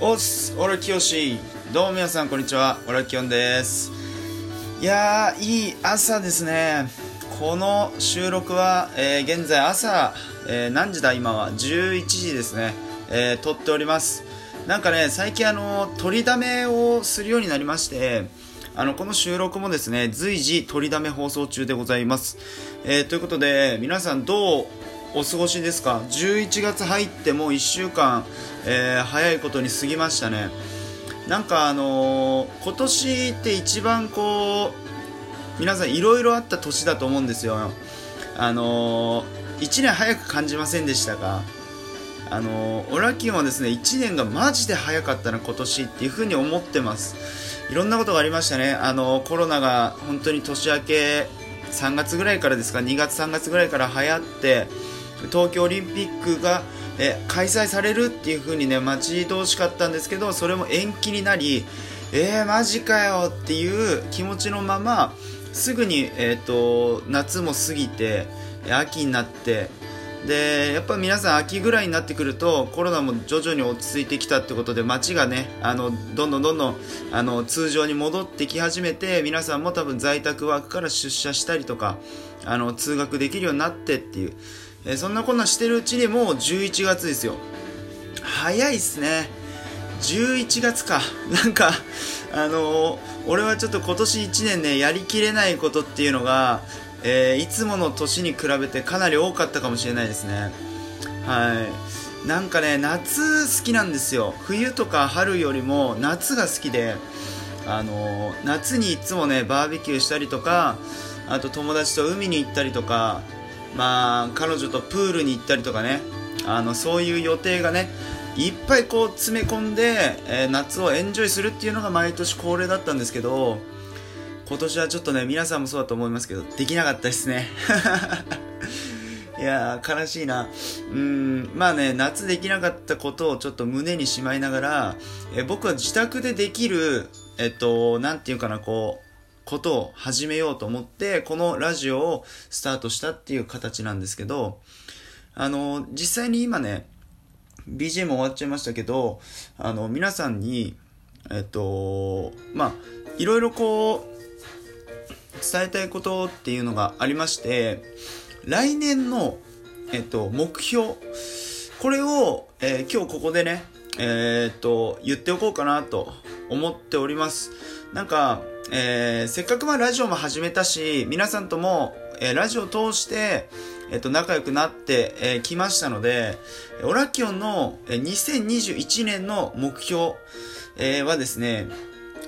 おっす、オラキヨシ。どうも皆さん、こんにちは。オラキヨンです。いや、いい朝ですね。この収録は、えー現在朝、えー何時だ？今は ?11 時ですね。えー撮っております。なんかね、最近あの、取りだめをするようになりまして、あの、この収録もですね、随時取りだめ放送中でございます。えということで、皆さんどうお過ごしですか ?11 月入ってもう1週間、えー早いことに過ぎましたね。なんかあのー今年って一番こう、皆さんいろいろあった年だと思うんですよ。あのー、1年早く感じませんでしたか？あの、オラキンはですね、1年がマジで早かったな今年っていうふうに思ってます。いろんなことがありましたね。あのコロナが本当に年明け3月ぐらいからですか、2月3月ぐらいから流行って、東京オリンピックがえ開催されるっていう風にね待ち遠しかったんですけどそれも延期になりえー、マジかよっていう気持ちのまますぐに、えー、と夏も過ぎて秋になってでやっぱ皆さん秋ぐらいになってくるとコロナも徐々に落ち着いてきたってことで街がねあのどんどんどんどんあの通常に戻ってき始めて皆さんも多分在宅ワークから出社したりとかあの通学できるようになってっていう、えそんなこんなしてるうちにもう11月ですよ。早いっすね。11月か。なんかあのー俺はちょっと今年1年ねやりきれないことっていうのが、えーいつもの年に比べてかなり多かったかもしれないですね。はい。なんかね夏好きなんですよ。冬とか春よりも夏が好きであのー夏にいつもねバーベキューしたりとかあと友達と海に行ったりとかまあ彼女とプールに行ったりとかね。あのそういう予定がねいっぱいこう詰め込んで、えー夏をエンジョイするっていうのが毎年恒例だったんですけど今年はちょっとね皆さんもそうだと思いますけどできなかったですね。いやー悲しいな。うんまあね夏できなかったことをちょっと胸にしまいながら、えー僕は自宅でできるえっとなんていうかなこうことを始めようと思ってこのラジオをスタートしたっていう形なんですけどあの実際に今ね BGM 終わっちゃいましたけどあの皆さんにえっとまあいろいろこう伝えたいことっていうのがありまして来年の、えっと、目標これを、えー今日ここでねえーっと言っておこうかなと思っております。なんか、えーせっかくまあラジオも始めたし皆さんとも、えーラジオを通して、えっと仲良くなってき、えーましたのでオラキオンのえー2021年の目標、えーはですね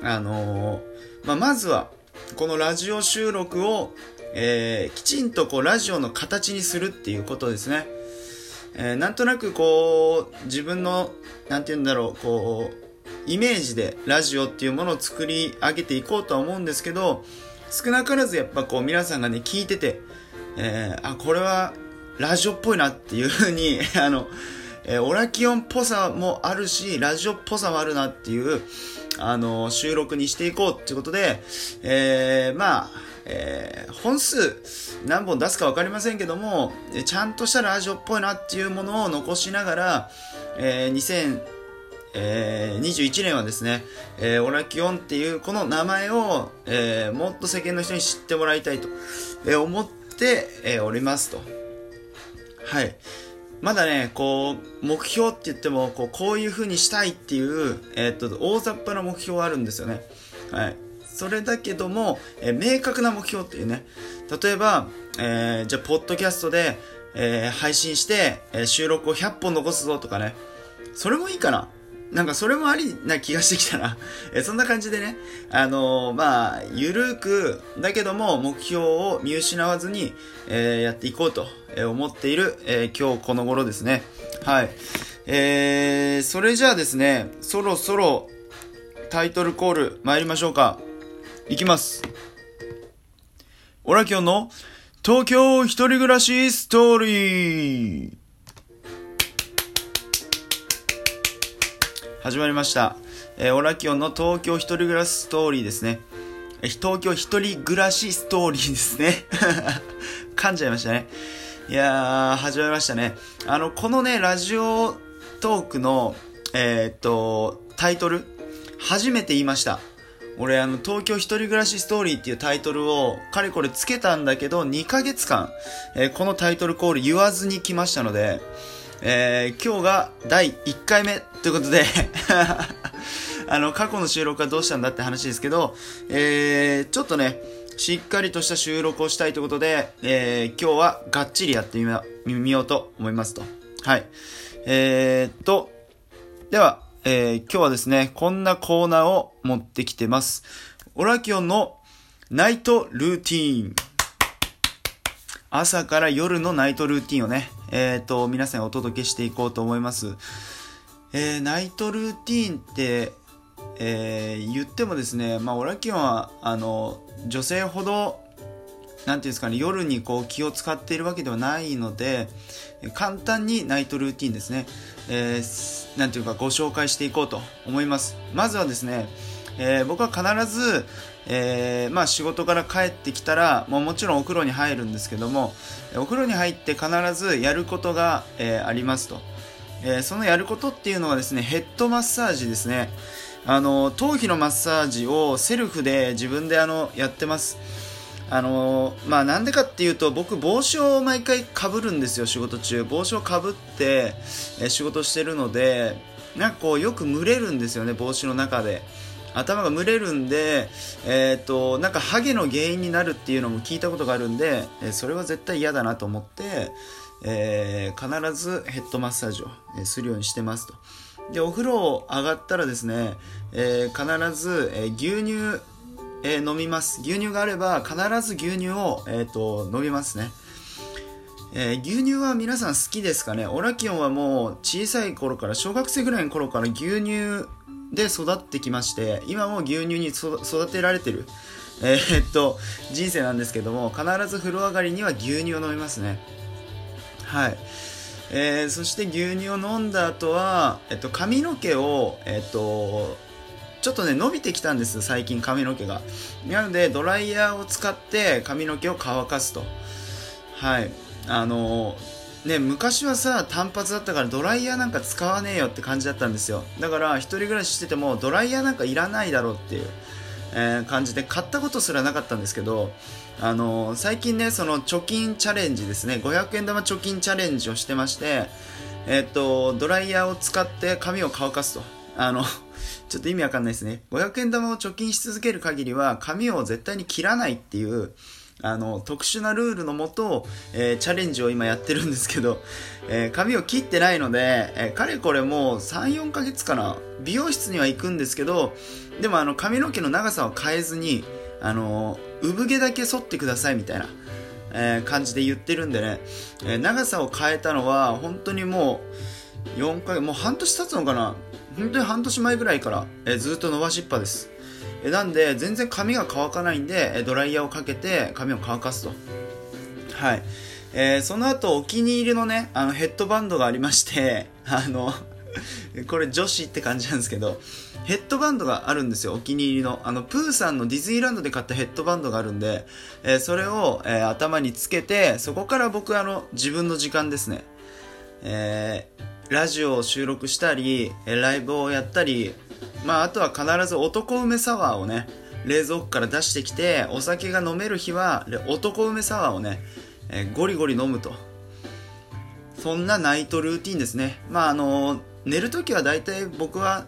あのーまあ、まずはこのラジオ収録を、えーきちんとこうラジオの形にするっていうことですね。えーなんとなくこう自分のなんて言うんだろうこうイメージでラジオっていうものを作り上げていこうとは思うんですけど少なからずやっぱこう皆さんがね聞いてて、えーあこれはラジオっぽいなっていう風に あの、えーオラキオンっぽさもあるしラジオっぽさもあるなっていうあの収録にしていこうっていうことで、えーまあ、えー本数何本出すか分かりませんけどもちゃんとしたラジオっぽいなっていうものを残しながら、えーえー21年はですね、えーオラキオンっていうこの名前を、えーもっと世間の人に知ってもらいたいと、えー思って、えーおりますと。はい。まだね、こう、目標って言っても、こうこういう風にしたいっていう、えーっと、大雑把な目標はあるんですよね。はい。それだけども、えー明確な目標っていうね。例えば、えーじゃあ、ポッドキャストで、えー配信して、えー収録を100本残すぞとかね。それもいいかななんかそれもありな気がしてきたな。えそんな感じでね、あのーまあ、ゆるく、だけども目標を見失わずに、えーやっていこうと思っている、えー今日この頃ですね。はい。えー、それじゃあですね、そろそろタイトルコール参りましょうか。いきます。オラキオンの東京一人暮らしストーリー始まりました。えーオラキオンの東京一人暮らしストーリーですね。え東京一人暮らしストーリーですね。噛んじゃいましたね。いやー、始まりましたね。あの、このね、ラジオトークの、えー、っと、タイトル、初めて言いました。俺、あの、東京一人暮らしストーリーっていうタイトルを、かれこれつけたんだけど、2ヶ月間、えー、このタイトルコール言わずに来ましたので、えー、今日が第1回目ということで あの、過去の収録はどうしたんだって話ですけど、えー、ちょっとね、しっかりとした収録をしたいということで、えー、今日はがっちりやってみようと思いますと。はい。えー、っと、では、えー、今日はですね、こんなコーナーを持ってきてます。オラキオンのナイトルーティーン。朝から夜のナイトルーティンをね、えっ、ー、と、皆さんにお届けしていこうと思います。えー、ナイトルーティーンって、えー、言ってもですね、まあ、オラキオンは、あの、女性ほど、なんていうんですかね、夜にこう気を使っているわけではないので、簡単にナイトルーティンですね、えー、なんていうかご紹介していこうと思います。まずはですね、えー、僕は必ず、えー、まあ仕事から帰ってきたら、もうもちろんお風呂に入るんですけども、お風呂に入って必ずやることが、えー、ありますと。えー、そのやることっていうのはですね、ヘッドマッサージですね。あの、頭皮のマッサージをセルフで自分であの、やってます。あのまあなんでかっていうと僕帽子を毎回かぶるんですよ仕事中帽子をかぶって、え仕事してるのでなんかこうよく蒸れるんですよね帽子の中で頭が蒸れるんで、えっ、ー、と、なんかハゲの原因になるっていうのも聞いたことがあるんで、えそれは絶対嫌だなと思って、えー、必ずヘッドマッサージを、するようにしてますと。で、お風呂上がったらですね、えー、必ず、え牛乳、え飲みます。牛乳があれば必ず牛乳を、えーと、飲みますね。えー、牛乳は皆さん好きですかね？オラキオンはもう小さい頃から小学生ぐらいの頃から牛乳で育ってきまして今も牛乳に育てられてる、えー、っと人生なんですけども必ず風呂上がりには牛乳を飲みますね。はい、えー、そして牛乳を飲んだ後は、えっと、髪の毛をえっとちょっとね伸びてきたんです最近髪の毛が。なのでドライヤーを使って髪の毛を乾かすと。はい。あのね、昔はさ単発だったからドライヤーなんか使わねえよって感じだったんですよ。だから一人暮らししててもドライヤーなんかいらないだろうっていう、えー、感じで買ったことすらなかったんですけどあのー、最近ねその貯金チャレンジですね。500円玉貯金チャレンジをしてましてえー、っとドライヤーを使って髪を乾かすと。あのちょっと意味わかんないですね。500円玉を貯金し続ける限りは髪を絶対に切らないっていうあの特殊なルールのもと、えー、チャレンジを今やってるんですけど、えー、髪を切ってないので、えー、かれこれもう34ヶ月かな美容室には行くんですけどでもあの髪の毛の長さを変えずにあの産毛だけ剃ってくださいみたいな、え感じで言ってるんでね、え長さを変えたのは本当にもう4ヶ月もう半年経つのかな本当に半年前ぐらいから、えずっと伸ばしっぱです。なんで全然髪が乾かないんでドライヤーをかけて髪を乾かすと。はい。えー、その後お気に入りのねあのヘッドバンドがありまして あのこれ女子って感じなんですけどヘッドバンドがあるんですよお気に入りの。あのプーさんのディズニーランドで買ったヘッドバンドがあるんで、えー、それを、えー、頭につけてそこから僕あの自分の時間ですね。えー、ラジオを収録したりライブをやったりまあ、あとは必ず男梅サワーをね冷蔵庫から出してきてお酒が飲める日は男梅サワーをね、えー、ゴリゴリ飲むと。そんなナイトルーティンですね。まああの寝るときは大体僕は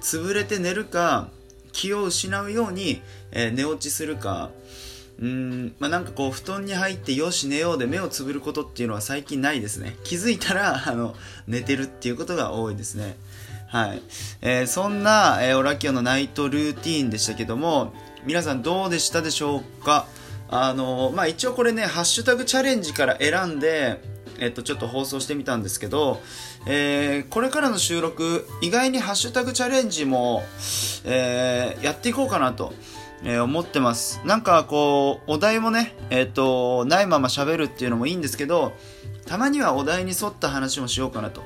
潰れて寝るか気を失うように、えー、寝落ちするか。うんまあ、なんかこう布団に入ってよし寝ようで目をつぶることっていうのは最近ないですね。気づいたらあの寝てるっていうことが多いですね。はい。えー、そんな、えー、オラキオのナイトルーティーンでしたけども、皆さんどうでしたでしょうか？あのー、まあ、一応これね、ハッシュタグチャレンジから選んで、えっと、ちょっと放送してみたんですけど、えー、これからの収録、意外にハッシュタグチャレンジも、えー、やっていこうかなと。えー、思ってます。なんかこう、お題もね、えっ、と、ないまま喋るっていうのもいいんですけど、たまにはお題に沿った話もしようかなと。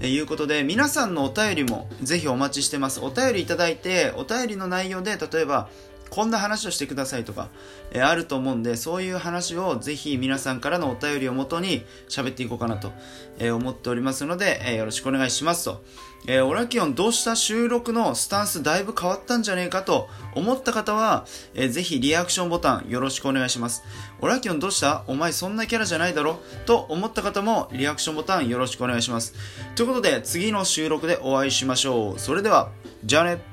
えいうことで皆さんのお便りもぜひお待ちしてます。お便りいただいてお便りの内容で例えばこんな話をしてくださいとか、えあると思うんで、そういう話をぜひ皆さんからのお便りをもとに喋っていこうかなと、え思っておりますので、えよろしくお願いしますと。え、オラキオンどうした収録のスタンスだいぶ変わったんじゃねえかと思った方は、えー、ぜひリアクションボタンよろしくお願いします。オラキオンどうした？お前そんなキャラじゃないだろ？と思った方もリアクションボタンよろしくお願いします。ということで次の収録でお会いしましょう。それでは、じゃあね。